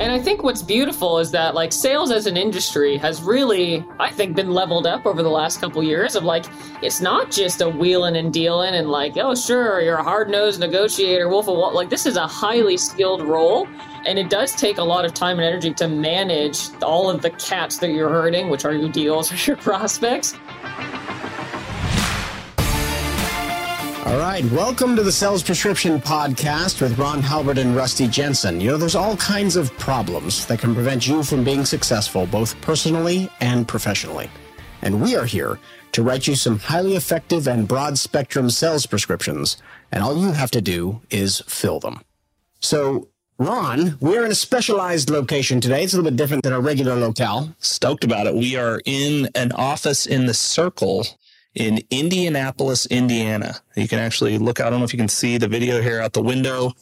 And I think what's beautiful is that like sales as an industry has really, I think, been leveled up over the last couple years of like, it's not just a wheeling and dealing and like, oh, sure, you're a hard nosed negotiator, wolf of wall. Like, this is a highly skilled role. And it does take a lot of time and energy to manage all of the cats that you're herding, which are your deals or your prospects. All right, welcome to the Sales Prescription Podcast with Ron Halbert and Rusty Jensen. You know, there's all kinds of problems that can prevent you from being successful, both personally and professionally. And we are here to write you some highly effective and broad spectrum sales prescriptions. And all you have to do is fill them. So, Ron, we're in a specialized location today. It's a little bit different than our regular locale. Stoked about it. We are in an office in the circle in Indianapolis, Indiana. You can actually look, I don't know if you can see the video here out the window.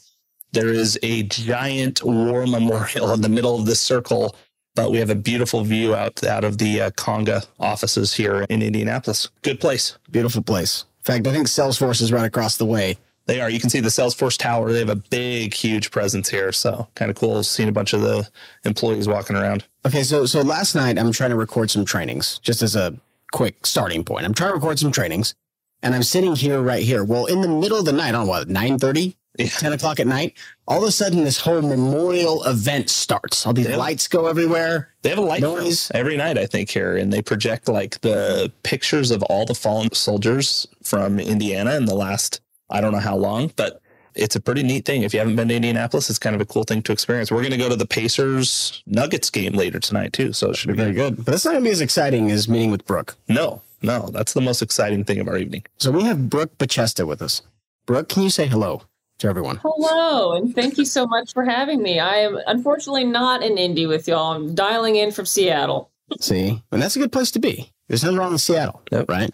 There is a giant war memorial in the middle of this circle, but we have a beautiful view out, out of the uh, Conga offices here in Indianapolis. Good place. Beautiful place. In fact, I think Salesforce is right across the way. They are. You can see the Salesforce Tower. They have a big, huge presence here. So kind of cool seeing a bunch of the employees walking around. Okay, so so last night I'm trying to record some trainings just as a quick starting point. I'm trying to record some trainings and I'm sitting here right here. Well, in the middle of the night, on what, 9 30, yeah. 10 o'clock at night, all of a sudden this whole memorial event starts. All these lights go everywhere. They have a light noise every night, I think, here, and they project like the pictures of all the fallen soldiers from Indiana in the last, I don't know how long, but it's a pretty neat thing. If you haven't been to Indianapolis, it's kind of a cool thing to experience. We're going to go to the Pacers Nuggets game later tonight too, so it should be very good. But that's not going to be as exciting as meeting with Brooke. No, no, that's the most exciting thing of our evening. So we have Brooke Bachesta with us. Brooke, can you say hello to everyone? Hello, and thank you so much for having me. I am unfortunately not in Indy with y'all. I'm dialing in from Seattle. See, and that's a good place to be. There's nothing wrong with Seattle, nope. right?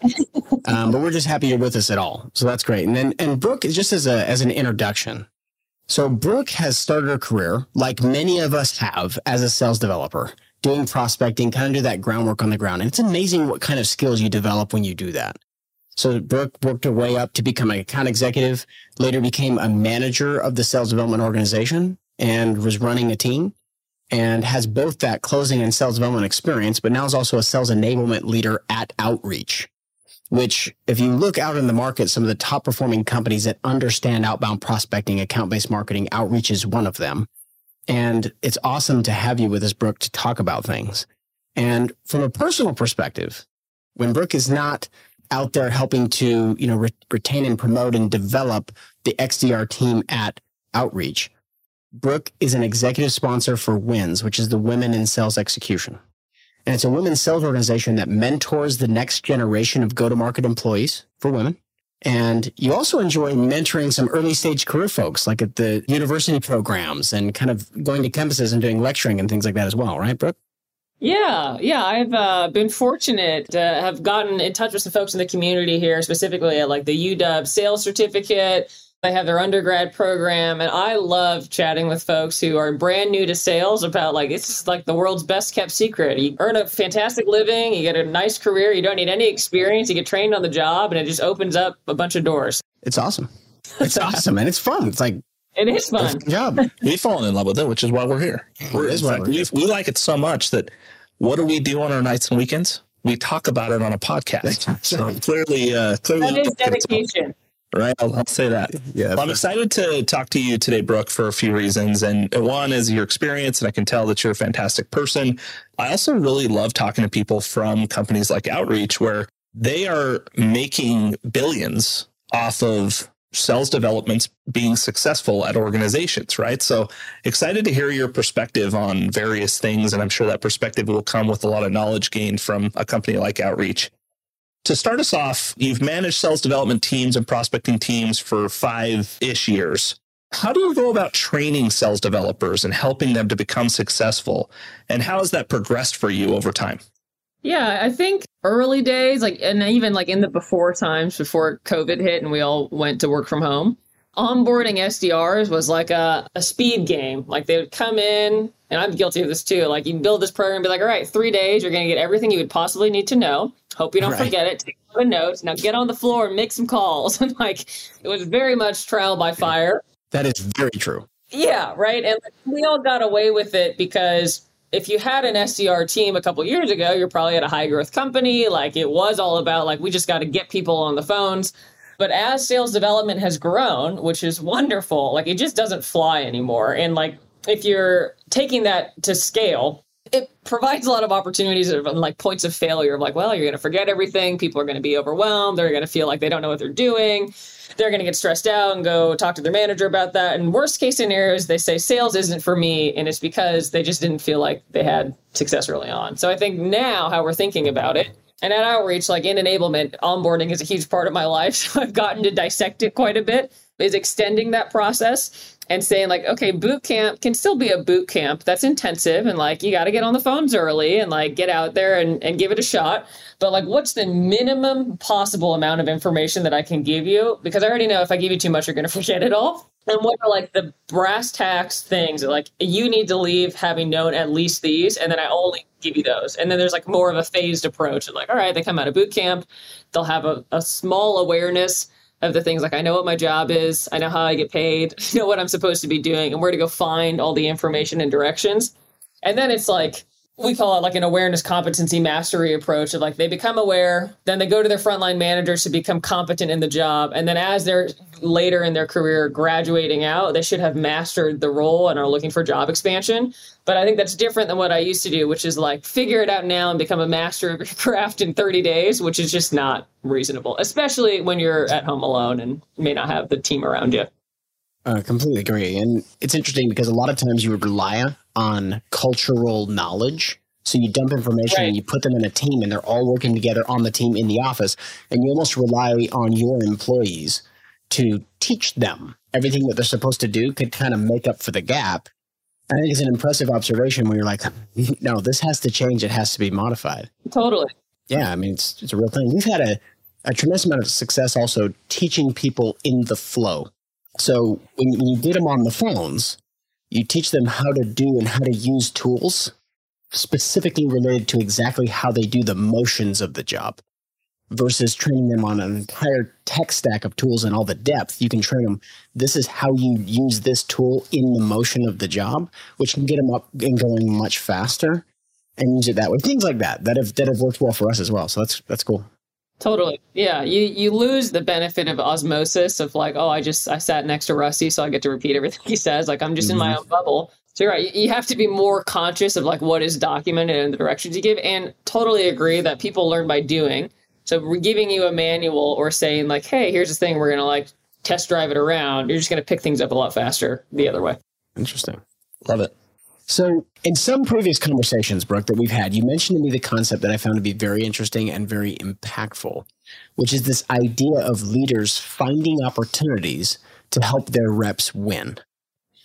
um, but we're just happy you're with us at all. So that's great. And then, and Brooke, is just as a, as an introduction. So Brooke has started her career, like many of us have, as a sales developer, doing prospecting, kind of do that groundwork on the ground. And it's amazing what kind of skills you develop when you do that. So Brooke worked her way up to become an account executive, later became a manager of the sales development organization and was running a team and has both that closing and sales development experience, but now is also a sales enablement leader at Outreach, which if you look out in the market, some of the top performing companies that understand outbound prospecting, account based marketing, Outreach is one of them. And it's awesome to have you with us, Brooke, to talk about things. And from a personal perspective, when Brooke is not out there helping to, you know, re- retain and promote and develop the XDR team at Outreach, Brooke is an executive sponsor for WINS, which is the Women in Sales Execution. And it's a women's sales organization that mentors the next generation of go-to-market employees for women. And you also enjoy mentoring some early stage career folks, like at the university programs and kind of going to campuses and doing lecturing and things like that as well, right, Brooke? Yeah, yeah, I've uh, been fortunate to have gotten in touch with some folks in the community here, specifically at like the UW sales certificate, they have their undergrad program, and I love chatting with folks who are brand new to sales about like this is like the world's best kept secret. You earn a fantastic living, you get a nice career, you don't need any experience, you get trained on the job, and it just opens up a bunch of doors. It's awesome. It's awesome, and it's fun. It's like it is fun. job. We've fallen in love with it, which is why we're here. We're, is why we, we like it so much that what do we do on our nights and weekends? We talk about it on a podcast. so clearly, uh, clearly, that is dedication right? I'll, I'll, say that. Yeah. Well, I'm excited to talk to you today, Brooke, for a few reasons. And one is your experience, and I can tell that you're a fantastic person. I also really love talking to people from companies like Outreach, where they are making billions off of sales developments being successful at organizations, right? So excited to hear your perspective on various things. And I'm sure that perspective will come with a lot of knowledge gained from a company like Outreach to start us off, you've managed sales development teams and prospecting teams for five ish years. How do you go about training sales developers and helping them to become successful? And how has that progressed for you over time? Yeah, I think early days, like, and even like in the before times before COVID hit and we all went to work from home, onboarding SDRs was like a, a speed game. Like they would come in, and I'm guilty of this too. Like you build this program, be like, all right, three days, you're going to get everything you would possibly need to know. Hope you don't right. forget it. Take the notes. Now get on the floor and make some calls. And like it was very much trial by fire. That is very true. Yeah, right. And we all got away with it because if you had an SDR team a couple years ago, you're probably at a high growth company. Like it was all about like we just got to get people on the phones. But as sales development has grown, which is wonderful, like it just doesn't fly anymore. And like if you're taking that to scale, it provides a lot of opportunities of like points of failure of like, well, you're going to forget everything. People are going to be overwhelmed. They're going to feel like they don't know what they're doing. They're going to get stressed out and go talk to their manager about that. And worst case scenarios, they say sales isn't for me. And it's because they just didn't feel like they had success early on. So I think now how we're thinking about it and at outreach, like in enablement, onboarding is a huge part of my life. So I've gotten to dissect it quite a bit, is extending that process and saying like okay boot camp can still be a boot camp that's intensive and like you got to get on the phones early and like get out there and, and give it a shot. But like what's the minimum possible amount of information that i can give you? Because i already know if i give you too much you're going to forget it all. And what are like the brass tacks things that like you need to leave having known at least these and then i only give you those. And then there's like more of a phased approach and like all right they come out of boot camp. They'll have a, a small awareness of the things. Like I know what my job is, I know how I get paid, I know what I'm supposed to be doing, and where to go find all the information and directions. And then it's like we call it like an awareness competency mastery approach of like they become aware, then they go to their frontline managers to become competent in the job. And then as they're later in their career graduating out, they should have mastered the role and are looking for job expansion. But I think that's different than what I used to do, which is like figure it out now and become a master of your craft in 30 days, which is just not reasonable, especially when you're at home alone and may not have the team around you. I completely agree. And it's interesting because a lot of times you would rely on cultural knowledge. So you dump information right. and you put them in a team and they're all working together on the team in the office. And you almost rely on your employees to teach them everything that they're supposed to do could kind of make up for the gap. I think it's an impressive observation where you're like, no, this has to change. It has to be modified. Totally. Yeah. I mean, it's, it's a real thing. We've had a, a tremendous amount of success also teaching people in the flow. So when, when you get them on the phones, you teach them how to do and how to use tools specifically related to exactly how they do the motions of the job versus training them on an entire tech stack of tools and all the depth. You can train them. This is how you use this tool in the motion of the job, which can get them up and going much faster and use it that way. Things like that that have that have worked well for us as well. So that's that's cool. Totally. Yeah. You you lose the benefit of osmosis of like, oh, I just I sat next to Rusty, so I get to repeat everything he says. Like I'm just mm-hmm. in my mm-hmm. own bubble. So you're right. You have to be more conscious of like what is documented and the directions you give. And totally agree that people learn by doing. So we're giving you a manual or saying like, hey, here's the thing, we're gonna like test drive it around. You're just gonna pick things up a lot faster the other way. Interesting. Love it. So, in some previous conversations, Brooke, that we've had, you mentioned to me the concept that I found to be very interesting and very impactful, which is this idea of leaders finding opportunities to help their reps win.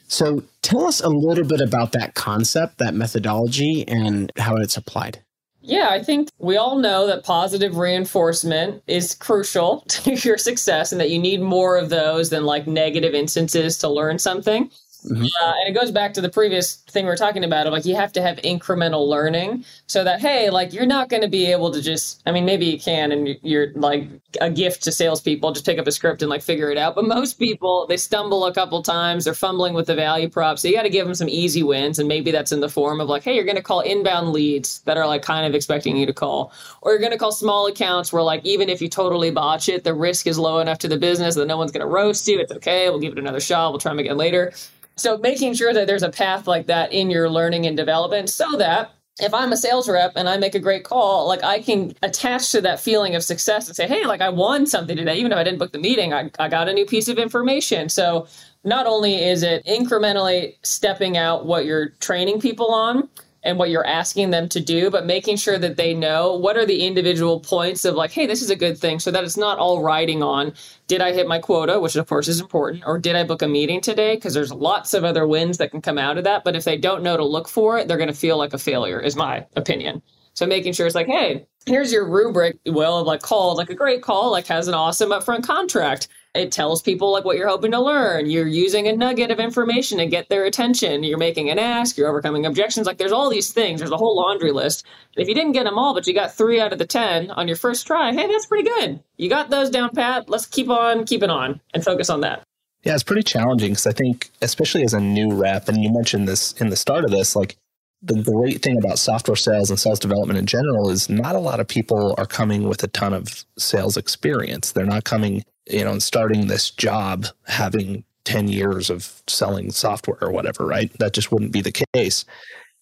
So, tell us a little bit about that concept, that methodology, and how it's applied. Yeah, I think we all know that positive reinforcement is crucial to your success and that you need more of those than like negative instances to learn something. Mm-hmm. Uh, and it goes back to the previous thing we are talking about of like you have to have incremental learning so that hey like you're not going to be able to just i mean maybe you can and you're like a gift to salespeople just pick up a script and like figure it out. But most people they stumble a couple times they're fumbling with the value prop so you got to give them some easy wins and maybe that's in the form of like hey you're going to call inbound leads that are like kind of expecting you to call. Or you're going to call small accounts where like even if you totally botch it the risk is low enough to the business that no one's going to roast you it's okay we'll give it another shot we'll try them again later so making sure that there's a path like that in your learning and development so that if I'm a sales rep and I make a great call, like I can attach to that feeling of success and say, hey, like I won something today, even if I didn't book the meeting, I, I got a new piece of information. So not only is it incrementally stepping out what you're training people on, and what you're asking them to do, but making sure that they know what are the individual points of like, hey, this is a good thing, so that it's not all riding on did I hit my quota, which of course is important, or did I book a meeting today? Because there's lots of other wins that can come out of that. But if they don't know to look for it, they're going to feel like a failure, is my opinion. So making sure it's like, hey, here's your rubric. Well, like call, like a great call, like has an awesome upfront contract it tells people like what you're hoping to learn. You're using a nugget of information to get their attention. You're making an ask. You're overcoming objections. Like there's all these things. There's a whole laundry list. If you didn't get them all, but you got three out of the 10 on your first try, hey, that's pretty good. You got those down pat. Let's keep on keeping on and focus on that. Yeah, it's pretty challenging because I think, especially as a new rep, and you mentioned this in the start of this, like the great thing about software sales and sales development in general is not a lot of people are coming with a ton of sales experience. They're not coming, you know, and starting this job having 10 years of selling software or whatever, right? That just wouldn't be the case.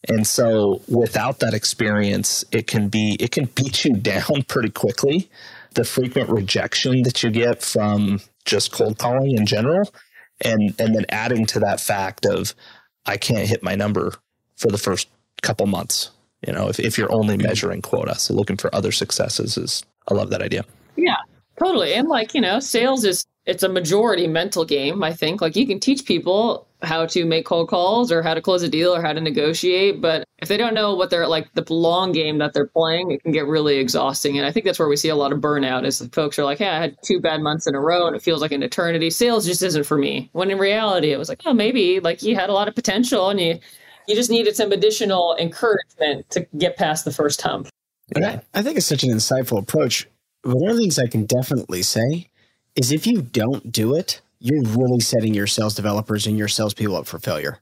And so without that experience, it can be it can beat you down pretty quickly. The frequent rejection that you get from just cold calling in general and and then adding to that fact of I can't hit my number for the first couple months. You know, if, if you're only measuring quota. So looking for other successes is, I love that idea. Yeah, totally. And like, you know, sales is, it's a majority mental game, I think. Like you can teach people how to make cold calls or how to close a deal or how to negotiate. But if they don't know what they're like the long game that they're playing, it can get really exhausting. And I think that's where we see a lot of burnout is like folks are like, hey, I had two bad months in a row and it feels like an eternity. Sales just isn't for me. When in reality, it was like, oh, maybe like you had a lot of potential and you you just needed some additional encouragement to get past the first hump. Yeah. I, I think it's such an insightful approach. One of the things I can definitely say is if you don't do it, you're really setting your sales developers and your salespeople up for failure.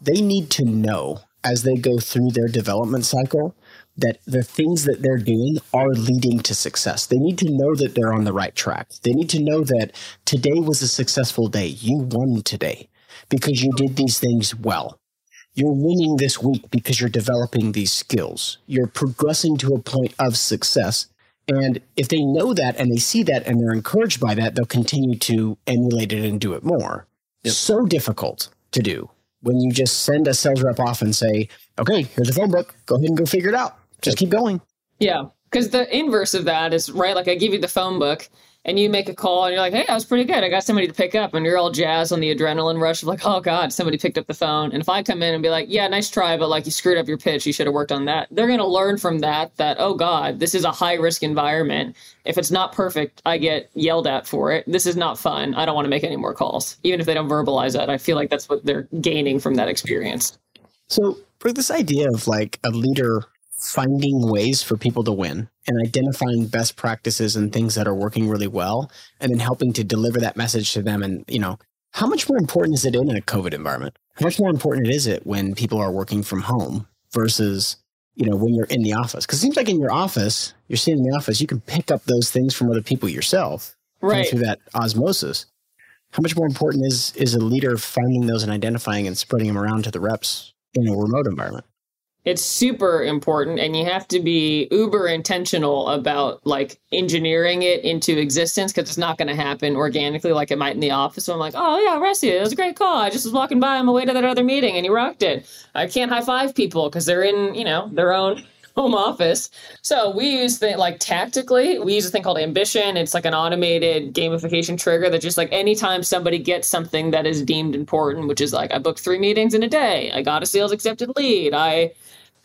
They need to know as they go through their development cycle that the things that they're doing are leading to success. They need to know that they're on the right track. They need to know that today was a successful day. You won today because you did these things well. You're winning this week because you're developing these skills. You're progressing to a point of success. And if they know that and they see that and they're encouraged by that, they'll continue to emulate it and do it more. Yep. So difficult to do when you just send a sales rep off and say, okay, here's a phone book. Go ahead and go figure it out. Just keep going. Yeah. Because the inverse of that is, right, like I give you the phone book and you make a call and you're like, hey, that was pretty good. I got somebody to pick up. And you're all jazzed on the adrenaline rush of like, oh God, somebody picked up the phone. And if I come in and be like, yeah, nice try, but like you screwed up your pitch, you should have worked on that. They're going to learn from that, that, oh God, this is a high risk environment. If it's not perfect, I get yelled at for it. This is not fun. I don't want to make any more calls. Even if they don't verbalize that, I feel like that's what they're gaining from that experience. So, for this idea of like a leader finding ways for people to win and identifying best practices and things that are working really well and then helping to deliver that message to them. And you know how much more important is it in a covid environment? How much more important is it when people are working from home versus you know when you're in the office? Because it seems like in your office you're sitting in the office you can pick up those things from other people yourself right. through that osmosis. How much more important is is a leader finding those and identifying and spreading them around to the reps in a remote environment it's super important and you have to be uber intentional about like engineering it into existence because it's not going to happen organically like it might in the office. I'm like oh yeah Rusty, it was a great call. I just was walking by on my way to that other meeting and you rocked it. I can't high five people because they're in you know their own home office. So we use like tactically we use a thing called ambition. It's like an automated gamification trigger that just like anytime somebody gets something that is deemed important which is like i booked three meetings in a day. I got a sales accepted lead. I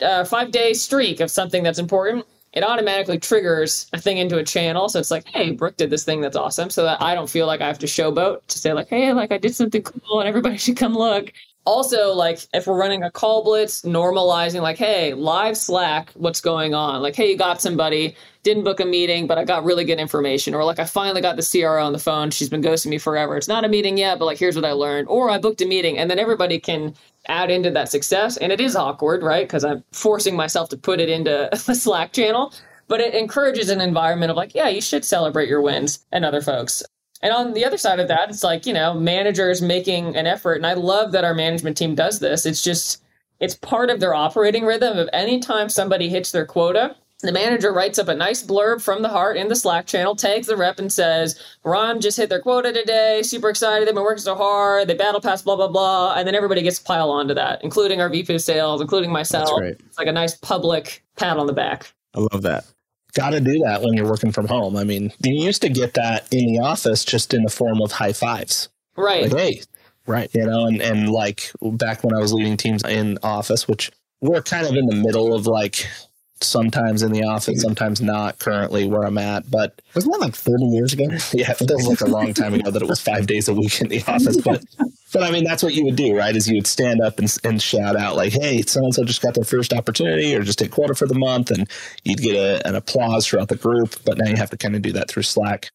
uh, five day streak of something that's important, it automatically triggers a thing into a channel. So it's like, hey, Brooke did this thing that's awesome. So that I don't feel like I have to showboat to say, like, hey, like I did something cool and everybody should come look. Also, like if we're running a call blitz, normalizing, like, hey, live Slack, what's going on? Like, hey, you got somebody, didn't book a meeting, but I got really good information. Or like, I finally got the CRO on the phone. She's been ghosting me forever. It's not a meeting yet, but like, here's what I learned. Or I booked a meeting, and then everybody can add into that success. And it is awkward, right? Because I'm forcing myself to put it into a Slack channel. But it encourages an environment of like, yeah, you should celebrate your wins and other folks. And on the other side of that, it's like, you know, managers making an effort. And I love that our management team does this. It's just, it's part of their operating rhythm of anytime somebody hits their quota, the manager writes up a nice blurb from the heart in the Slack channel, tags the rep and says, Ron just hit their quota today, super excited, they've been working so hard, they battle pass, blah, blah, blah. And then everybody gets to pile onto that, including our VP of sales, including myself. It's like a nice public pat on the back. I love that. Got to do that when you're working from home. I mean, you used to get that in the office just in the form of high fives. Right. Like, hey, right. You know, and, and like back when I was leading teams in office, which we're kind of in the middle of like sometimes in the office, sometimes not currently where I'm at. But wasn't that like 30 years ago? Yeah, it feels like a long time ago that it was five days a week in the office. But but I mean, that's what you would do, right? Is you would stand up and, and shout out like, "Hey, so and so just got their first opportunity, or just a quarter for the month," and you'd get a, an applause throughout the group. But now you have to kind of do that through Slack.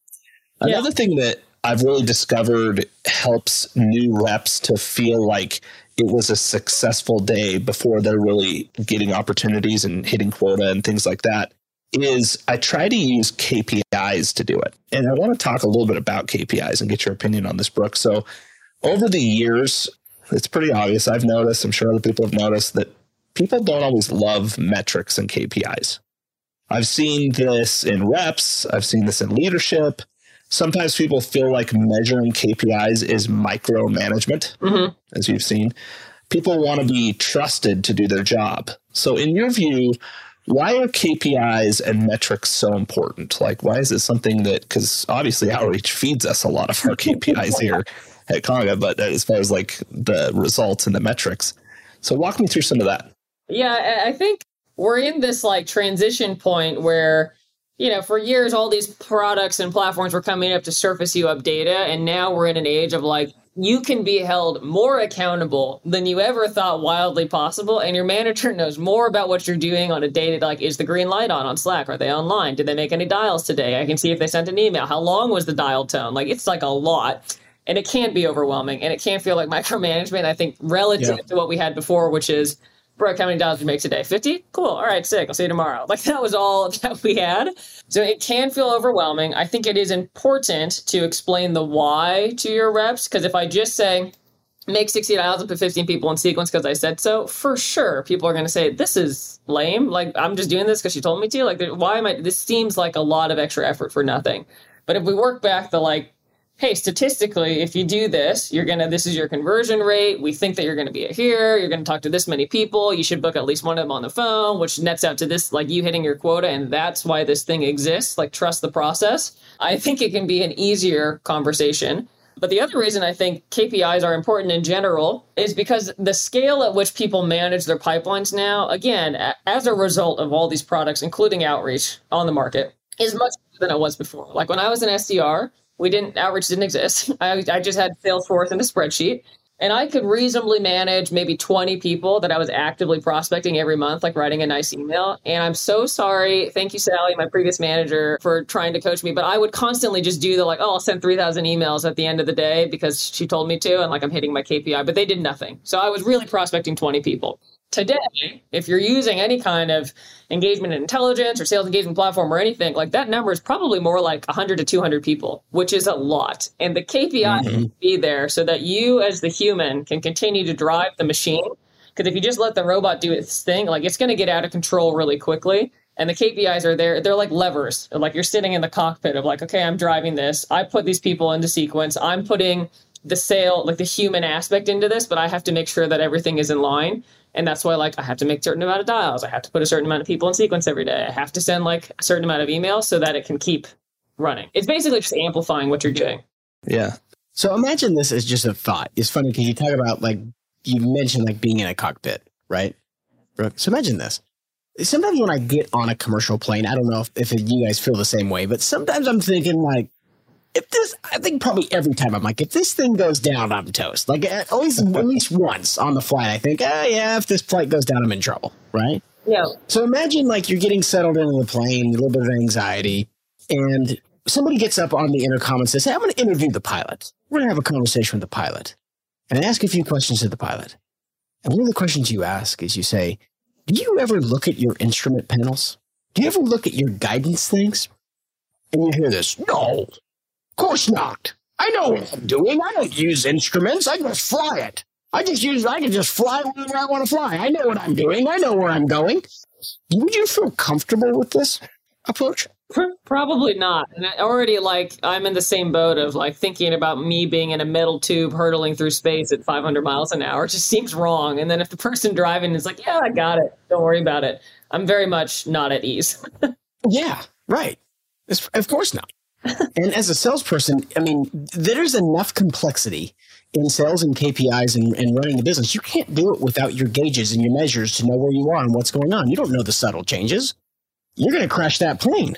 Another thing that I've really discovered helps new reps to feel like it was a successful day before they're really getting opportunities and hitting quota and things like that is I try to use KPIs to do it. And I want to talk a little bit about KPIs and get your opinion on this, Brooke. So over the years, it's pretty obvious. I've noticed, I'm sure other people have noticed that people don't always love metrics and KPIs. I've seen this in reps, I've seen this in leadership. Sometimes people feel like measuring KPIs is micromanagement, mm-hmm. as you've seen. People want to be trusted to do their job. So, in your view, why are KPIs and metrics so important? Like, why is it something that, because obviously outreach feeds us a lot of our KPIs here at Conga, but as far as like the results and the metrics. So, walk me through some of that. Yeah, I think we're in this like transition point where you know for years all these products and platforms were coming up to surface you up data and now we're in an age of like you can be held more accountable than you ever thought wildly possible and your manager knows more about what you're doing on a day to like is the green light on on slack? Are they online? Did they make any dials today? I can see if they sent an email. How long was the dial tone? Like it's like a lot and it can be overwhelming and it can feel like micromanagement i think relative yeah. to what we had before which is Brooke, how many dollars you make today? 50? Cool. All right, sick. I'll see you tomorrow. Like that was all that we had. So it can feel overwhelming. I think it is important to explain the why to your reps. Because if I just say, make 60 dials and put 15 people in sequence because I said so, for sure, people are going to say, this is lame. Like, I'm just doing this because she told me to. Like, why am I? This seems like a lot of extra effort for nothing. But if we work back the like, hey, statistically, if you do this, you're to, this is your conversion rate. We think that you're to be here. You're to talk to this many people. You should book at least one of them on the phone, which nets out to this, like you hitting your quota. And that's why this thing exists. Like, trust the process. I think it can be an easier conversation. But the other reason I think KPIs are important in general is because the scale at which people manage their pipelines now, again, as a result of all these products, including outreach on the market, is much than it was before. Like when I was an SDR, we didn't outreach didn't exist. I, I just had Salesforce and a spreadsheet. And I could reasonably manage maybe 20 people that I was actively prospecting every month, like writing a nice email. And I'm so sorry. Thank you, Sally, my previous manager, for trying to coach me. But I would constantly just do the like, oh, I'll send 3,000 emails at the end of the day because she told me to. And like I'm hitting my KPI, but they did nothing. So I was really prospecting 20 people. Today, if you're using any kind of engagement intelligence or sales engagement platform or anything, like that number is probably more like 100 to 200 people, which is a lot. And the KPI mm-hmm. be there so that you, as the human, can continue to drive the machine. Because if you just let the robot do its thing, like it's going to get out of control really quickly. And the KPIs are there. They're like levers. Like you're sitting in the cockpit of like, okay, I'm driving this. I put these people into sequence. I'm putting the sale, like the human aspect into this, but I have to make sure that everything is in line. And that's why, like, I have to make certain amount of dials. I have to put a certain amount of people in sequence every day. I have to send like a certain amount of emails so that it can keep running. It's basically just amplifying what you're doing. Yeah. So imagine this as just a thought. It's funny because you talk about like you mentioned like being in a cockpit, right? So imagine this. Sometimes when I get on a commercial plane, I don't know if, if you guys feel the same way, but sometimes I'm thinking like, if this, I think probably every time I'm like, if this thing goes down, I'm toast. Like at least at least once on the flight, I think, oh yeah, if this flight goes down, I'm in trouble, right? Yeah. So imagine like you're getting settled into the plane, a little bit of anxiety, and somebody gets up on the intercom and says, "Hey, I'm going to interview the pilot. We're going to have a conversation with the pilot, and I ask a few questions to the pilot. And one of the questions you ask is, you say, "Do you ever look at your instrument panels? Do you ever look at your guidance things?" And you hear this, "No." Course not. I know what I'm doing. I don't use instruments. I just fly it. I just use, I can just fly wherever I want to fly. I know what I'm doing. I know where I'm going. Would you feel comfortable with this approach? Probably not. And I already, like, I'm in the same boat of like thinking about me being in a metal tube hurtling through space at 500 miles an hour. It just seems wrong. And then if the person driving is like, yeah, I got it. Don't worry about it. I'm very much not at ease. yeah, right. It's, of course not and as a salesperson, I mean, there's enough complexity in sales and KPIs and, and, running the business. You can't do it without your gauges and your measures to know where you are and what's going on. You don't know the subtle changes. You're going to crash that plane.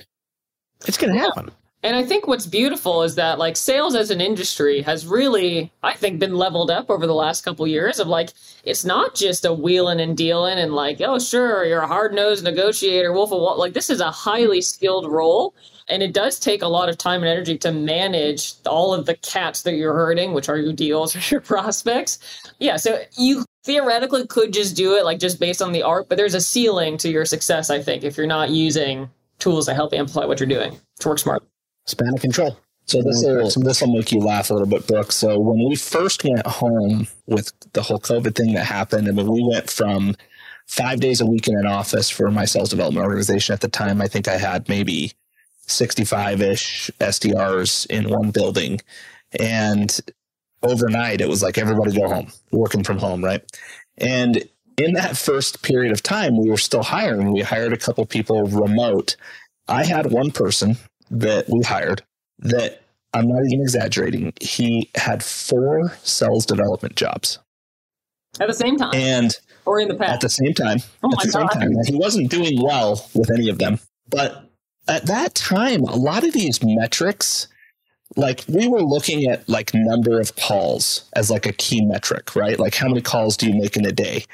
It's going to happen. And I think what's beautiful is that like sales as an industry has really, I think, been leveled up over the last couple of years of like, it's not just a wheeling and dealing and like, oh, sure, you're a hard nosed negotiator, wolf of wall. Like, this is a highly skilled role. And it does take a lot of time and energy to manage all of the cats that you're hurting, which are your deals or your prospects. Yeah. So you theoretically could just do it like just based on the art, but there's a ceiling to your success, I think, if you're not using tools to help amplify what you're doing to work smart span of control. So this will this will make you laugh a little bit, Brooke. So when we first went home with the whole COVID thing that happened, I mean, we went from five days a week in an office for my sales development organization. At the time, I think I had maybe sixty-five ish SDRs in one building, and overnight it was like everybody go home, working from home, right? And in that first period of time, we were still hiring. We hired a couple people remote. I had one person that we hired that I'm not even exaggerating. He had four sales development jobs at the same time, and or in the past at the same time. Oh at the same God. time, he wasn't doing well with any of them. But at that time, a lot of these metrics, like we were looking at like number of calls as like a key metric, right? Like how many calls do you make in a day?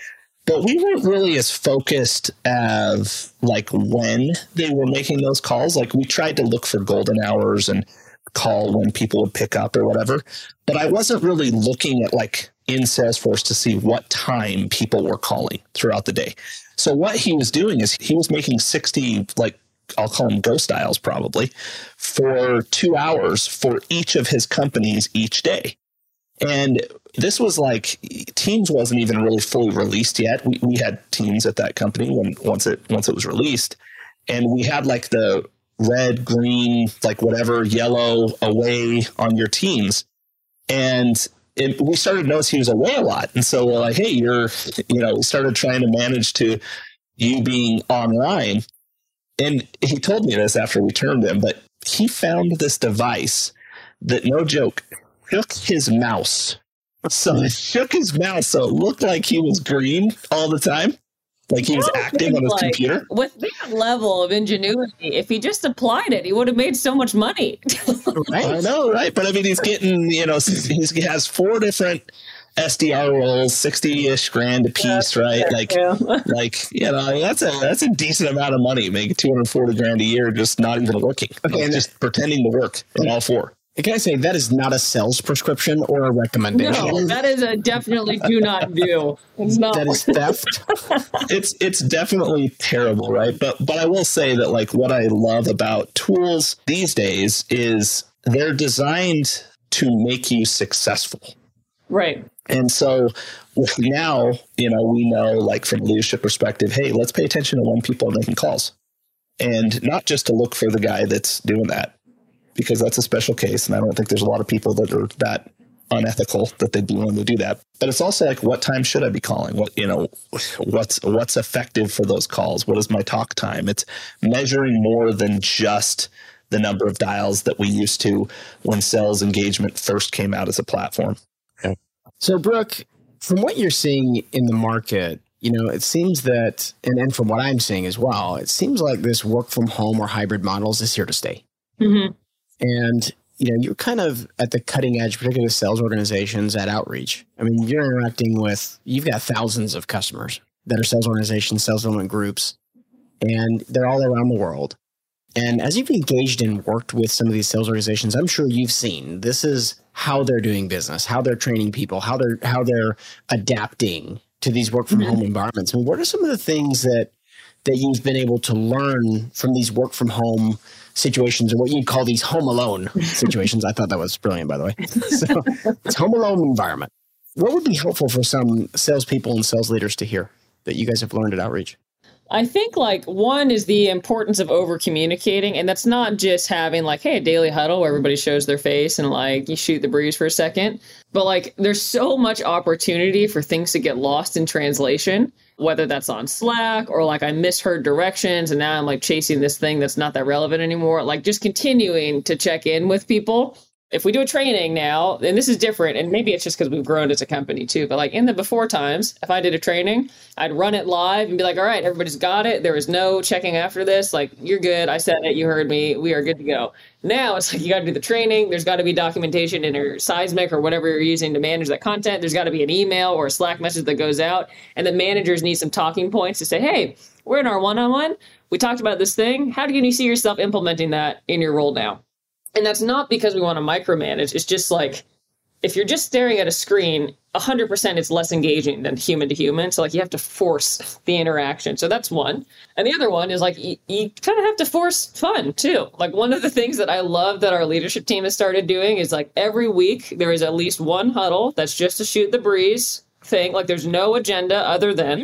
but we weren't really as focused of like when they were making those calls. Like we tried to look for golden hours and call when people would pick up or whatever. But I wasn't really looking at like in Salesforce to see what time people were calling throughout the day. So what he was doing is he was making 60 like I'll call them ghost dials probably for 2 hours for each of his companies each day. And this was like Teams wasn't even really fully released yet. We, we had Teams at that company when once it once it was released, and we had like the red, green, like whatever, yellow away on your teams, and it, we started notice he was away a lot, and so we're like, hey, you're, you know, started trying to manage to you being online, and he told me this after we turned him, but he found this device that no joke shook his mouse. So he shook his mouse so it looked like he was green all the time. Like he was acting on his like, computer. With that level of ingenuity, if he just applied it, he would have made so much money. right. I know, right? But I mean, he's getting, you know, he has four different SDR roles, sixty ish grand a piece, yeah, right? Like, like you know, that's a that's a decent amount of money. Making two hundred forty grand a year, just not even working, okay, and just pretending to work in all four. Can I say that is not a sales prescription or a recommendation? No, that is a definitely do not do. It's not. That is theft. it's it's definitely terrible, right? But but I will say that like what I love about tools these days is they're designed to make you successful. Right. And so now, you know, we know like from a leadership perspective, hey, let's pay attention to when people are making calls. And not just to look for the guy that's doing that, because that's a special case. And I don't think there's a lot of people that are that unethical that they'd be willing to do that. But it's also like, what time should I be calling? What, you know, what's, what's effective for those calls? What is my talk time? It's measuring more than just the number of dials that we used to when sales engagement first came out as a platform. So Brooke, from what you're seeing in the market, you know, it seems that, and, and from what I'm seeing as well, it seems like this work from home or hybrid models is here to stay. Mm-hmm. And you know, you're kind of at the cutting edge, particularly sales organizations at outreach. I mean, you're interacting with, you've got thousands of customers that are sales organizations, sales development groups, and they're all around the world. And as you've engaged and worked with some of these sales organizations, I'm sure you've seen this is how they're doing business, how they're training people, how they're how they're adapting to these work from home mm-hmm. environments. I mean, what are some of the things that that you've been able to learn from these work from home situations or what you'd call these home alone situations. I thought that was brilliant, by the way. So it's home alone environment. What would be helpful for some salespeople and sales leaders to hear that you guys have learned at Outreach? I think like one is the importance of over communicating, and that's not just having like, hey, a daily huddle where everybody shows their face and like you shoot the breeze for a second, but like there's so much opportunity for things to get lost in translation whether that's on Slack or like I misheard directions and now I'm like chasing this thing that's not that relevant anymore. Like just continuing to check in with people if we do a training now, and this is different, and maybe it's just because we've grown as a company too, but like in the before times, if I did a training, I'd run it live and be like, all right, everybody's got it. There was no checking after this. Like, you're good. I said it. You heard me. We are good to go. Now it's like you got to do the training. There's got to be documentation in your Seismic or whatever you're using to manage that content. There's got to be an email or a Slack message that goes out. And the managers need some talking points to say, hey, we're in our one on one. We talked about this thing. How do you see yourself implementing that in your role now? And that's not because we want to micromanage. It's just like if you're just staring at a screen, 100% it's less engaging than human to human. So, like, you have to force the interaction. So, that's one. And the other one is like, you, you kind of have to force fun too. Like, one of the things that I love that our leadership team has started doing is like every week there is at least one huddle that's just to shoot the breeze thing. Like, there's no agenda other than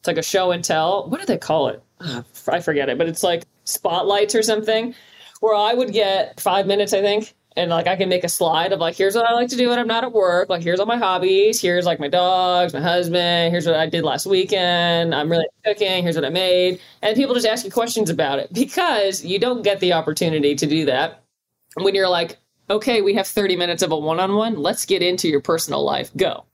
it's like a show and tell. What do they call it? Ah, I forget it, but it's like spotlights or something where I would get five minutes, I think, and like I can make a slide of like, here's what I like to do when I'm not at work. Like, here's all my hobbies. Here's like my dogs, my husband. Here's what I did last weekend. I'm really cooking. Here's what I made. And people just ask you questions about it because you don't get the opportunity to do that when you're like, okay, we have 30 minutes of a one on one. Let's get into your personal life. Go.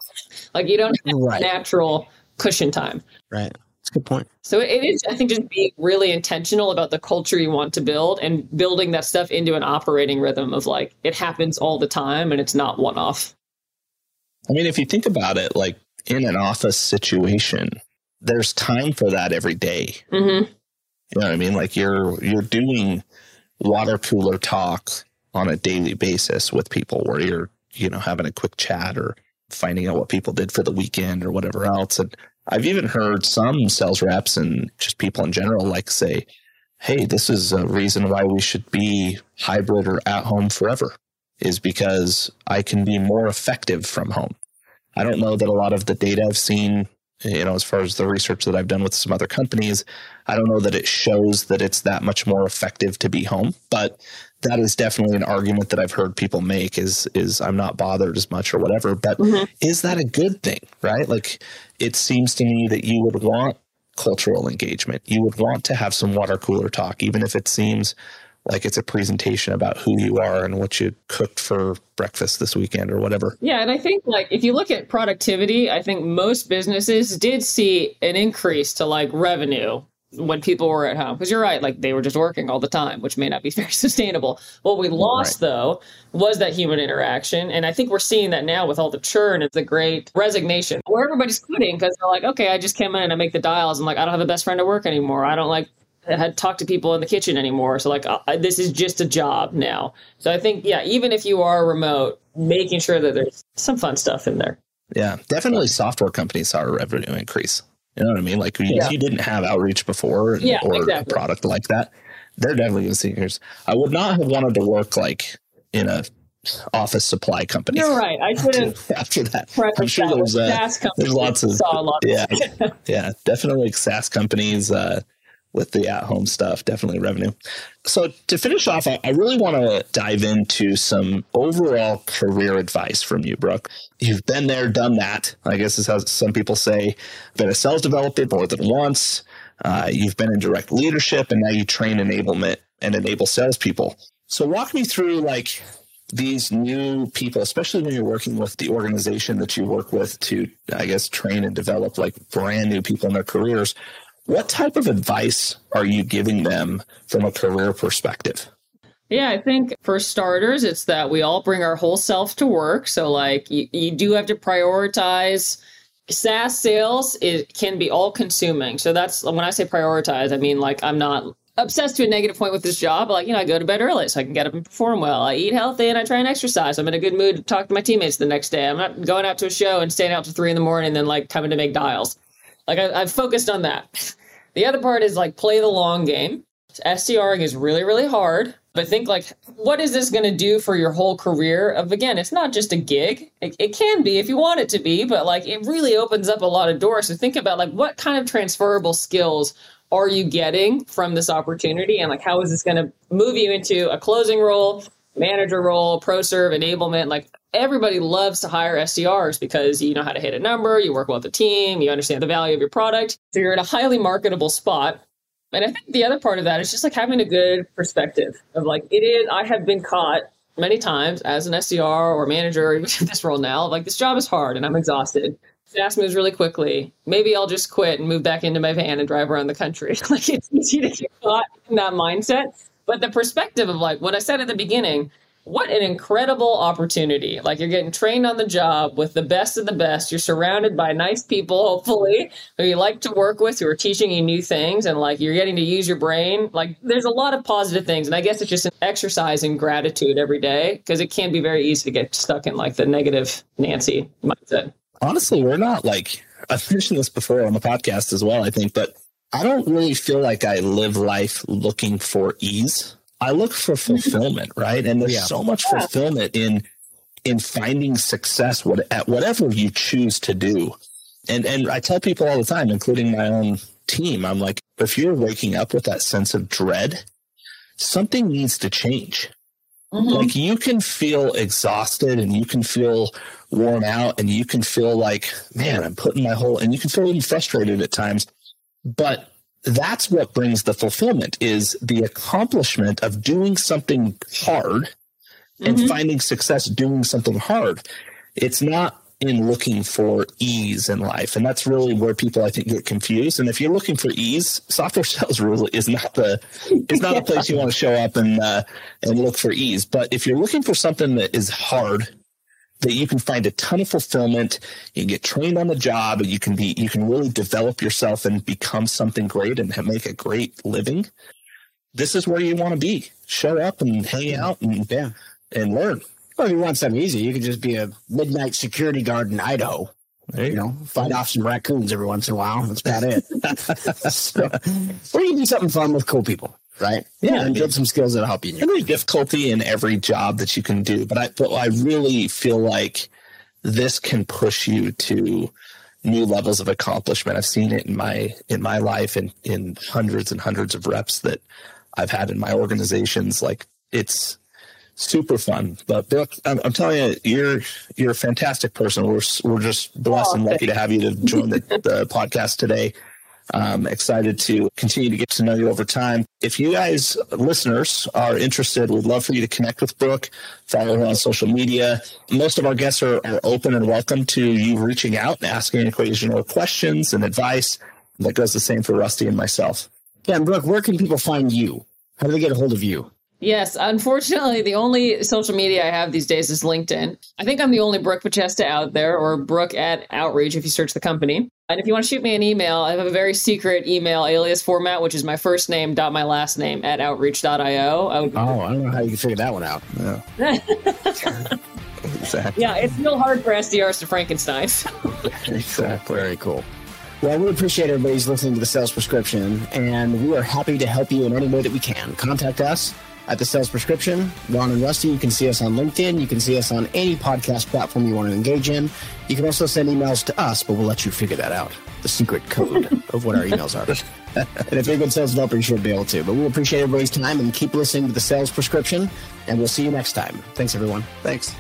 Like, you don't have right. natural cushion time. Right. That's a good point. So it is, I think, just being really intentional about the culture you want to build and building that stuff into an operating rhythm of like it happens all the time and it's not one off. I mean, if you think about it, like in an office situation, there's time for that every day. Mm-hmm. You know what I mean? Like you're you're doing water cooler talk on a daily basis with people where you're you know having a quick chat or finding out what people did for the weekend or whatever else and I've even heard some sales reps and just people in general like say, Hey, this is a reason why we should be hybrid or at home forever is because I can be more effective from home. I don't know that a lot of the data I've seen, you know, as far as the research that I've done with some other companies, I don't know that it shows that it's that much more effective to be home, but that is definitely an argument that I've heard people make is is I'm not bothered as much or whatever. But mm-hmm. is that a good thing, right? Like it seems to me that you would want cultural engagement. You would want to have some water cooler talk, even if it seems like it's a presentation about who you are and what you cooked for breakfast this weekend or whatever. Yeah, and I think like if you look at productivity, I think most businesses did see an increase to like revenue when people were at home. Because you're right like they were just working all the time which may not be very sustainable. What we lost right. though was that human interaction and i think we're seeing that now with all the churn and the great resignation where everybody's quitting because they're like okay i just came in and i make the dials i'm like i don't have a best friend at work anymore i don't like had talk to people in the kitchen anymore so like this is just a job now. So i think yeah even if you are remote making sure that there's some fun stuff in there. Yeah definitely software companies saw a revenue increase you know what I mean? Like yeah. if you didn't have outreach before yeah, or exactly. a product like that, they're definitely to see yours. I would not have wanted to work like in a office supply company. You're right. I couldn't. After, after that, I'm sure there's uh, there's lots of yeah, yeah, definitely like SaaS companies. Uh, with the at home stuff, definitely revenue. So, to finish off, I, really want to dive into some overall career advice from you, Brooke. You've been there, done that. I guess is how some people say, been a sales developer more than once. Uh, you've been in direct leadership, and now you train enablement and enable salespeople. So, walk me through like these new people, especially when you're working with the organization that you work with to, I guess, train and develop like brand new people in their careers. What type of advice are you giving them from a career perspective? Yeah, I think for starters, it's that we all bring our whole self to work. So, like, you, you do have to prioritize. SaaS sales it can be all consuming. So that's when I say prioritize, I mean like I'm not obsessed to a negative point with this job. Like, you know, I go to bed early so I can get up and perform well. I eat healthy and I try and exercise. I'm in a good mood to talk to my teammates the next day. I'm not going out to a show and staying out to three in the morning and then like coming to make dials. Like I, I've focused on that. The other part is like play the long game. SDRing is really, really hard. But think like, what is this going to do for your whole career? Of again, it's not just a gig. It, it, can be if you want it to be, but like it really opens up a lot of doors. So think about like what kind of transferable skills are you getting from this opportunity, and like how is this going to move you into a closing role, manager role, pro serve, enablement? Like everybody loves to hire SDRs because you know how to hit a number, you work well with the team, you understand the value of your product. So you're in a highly marketable spot. And I think the other part of that is just like having a good perspective of like, it is, I have been caught many times as an SDR or manager even this role now, like this job is hard and I'm exhausted. SaaS moves really quickly. Maybe I'll just quit and move back into my van and drive around the country. like it's easy to get caught in that mindset. But the perspective of like what I said at the beginning, what an incredible opportunity. Like you're getting trained on the job with the best of the best. You're surrounded by nice people, hopefully, who you like to work with, who are teaching you new things, and like you're getting to use your brain. Like there's a lot of positive things. And I guess it's just an exercise in gratitude every day because it can be very easy to get stuck in like the negative Nancy mindset. Honestly, we're not like, I've mentioned this before on the podcast as well, I think, but I don't really feel like I live life looking for ease. I look for fulfillment, right? And there's yeah. so much fulfillment in in finding success what, at whatever you choose to do. And and I tell people all the time, including my own team, I'm like, if you're waking up with that sense of dread, something needs to change. Mm-hmm. Like you can feel exhausted and you can feel worn out and you can feel like, man, I'm putting my whole and you can feel really frustrated at times. But that's what brings the fulfillment is the accomplishment of doing something hard and mm-hmm. finding success doing something hard. It's not in looking for ease in life. And that's really where people I think get confused. And if you're looking for ease, software sales really is not the is not a place you want to show up and uh, and look for ease. But if you're looking for something that is hard that you can find a ton of fulfillment. You can get trained on the job. You can be, you can really develop yourself and become something great and make a great living. This is where you want to be. Show up and hang out and yeah, and learn. Well, if you want something easy, you could just be a midnight security guard in Idaho. You, you know, fight off some raccoons every once in a while. That's about it. so, or you can do something fun with cool people right? Yeah, and build some skills that'll help you. There's difficulty in every job that you can do, but I but I really feel like this can push you to new levels of accomplishment. I've seen it in my in my life and in hundreds and hundreds of reps that I've had in my organizations. Like it's super fun. But Bill, I'm, I'm, telling you, you're you're a fantastic person. We're we're just blessed oh, and lucky to have you to join the, the podcast today. I'm excited to continue to get to know you over time. If you guys, listeners, are interested, we'd love for you to connect with Brooke, follow her on social media. Most of our guests are, are open and welcome to you reaching out and asking occasional questions and advice. That goes the same for Rusty and myself. Yeah, and Brooke, where can people find you? How do they get a hold of you? Yes, unfortunately, the only social media I have these days is LinkedIn. I think I'm the only Brooke Bachesta out there, or Brooke at Outreach if you search the company. And if you want to shoot me an email, I have a very secret email alias format, which is my first name dot my last name at outreach.io. I would- oh, I don't know how you can figure that one out. Yeah. exactly. Yeah, it's real hard for SDRs to Frankenstein. exactly. Very cool. Well, I really appreciate everybody's listening to the sales prescription, and we are happy to help you in any way that we can. Contact us at the Sales Prescription. Ron and Rusty, you can see us on LinkedIn. You can see us on any podcast platform you want to engage in. You can also send emails to us, but we'll let you figure that out. The secret code of what our emails are. and if you're a good sales developer, you should be able to. But we'll appreciate everybody's time and keep listening to the Sales Prescription. And we'll see you next time. Thanks, everyone. Thanks.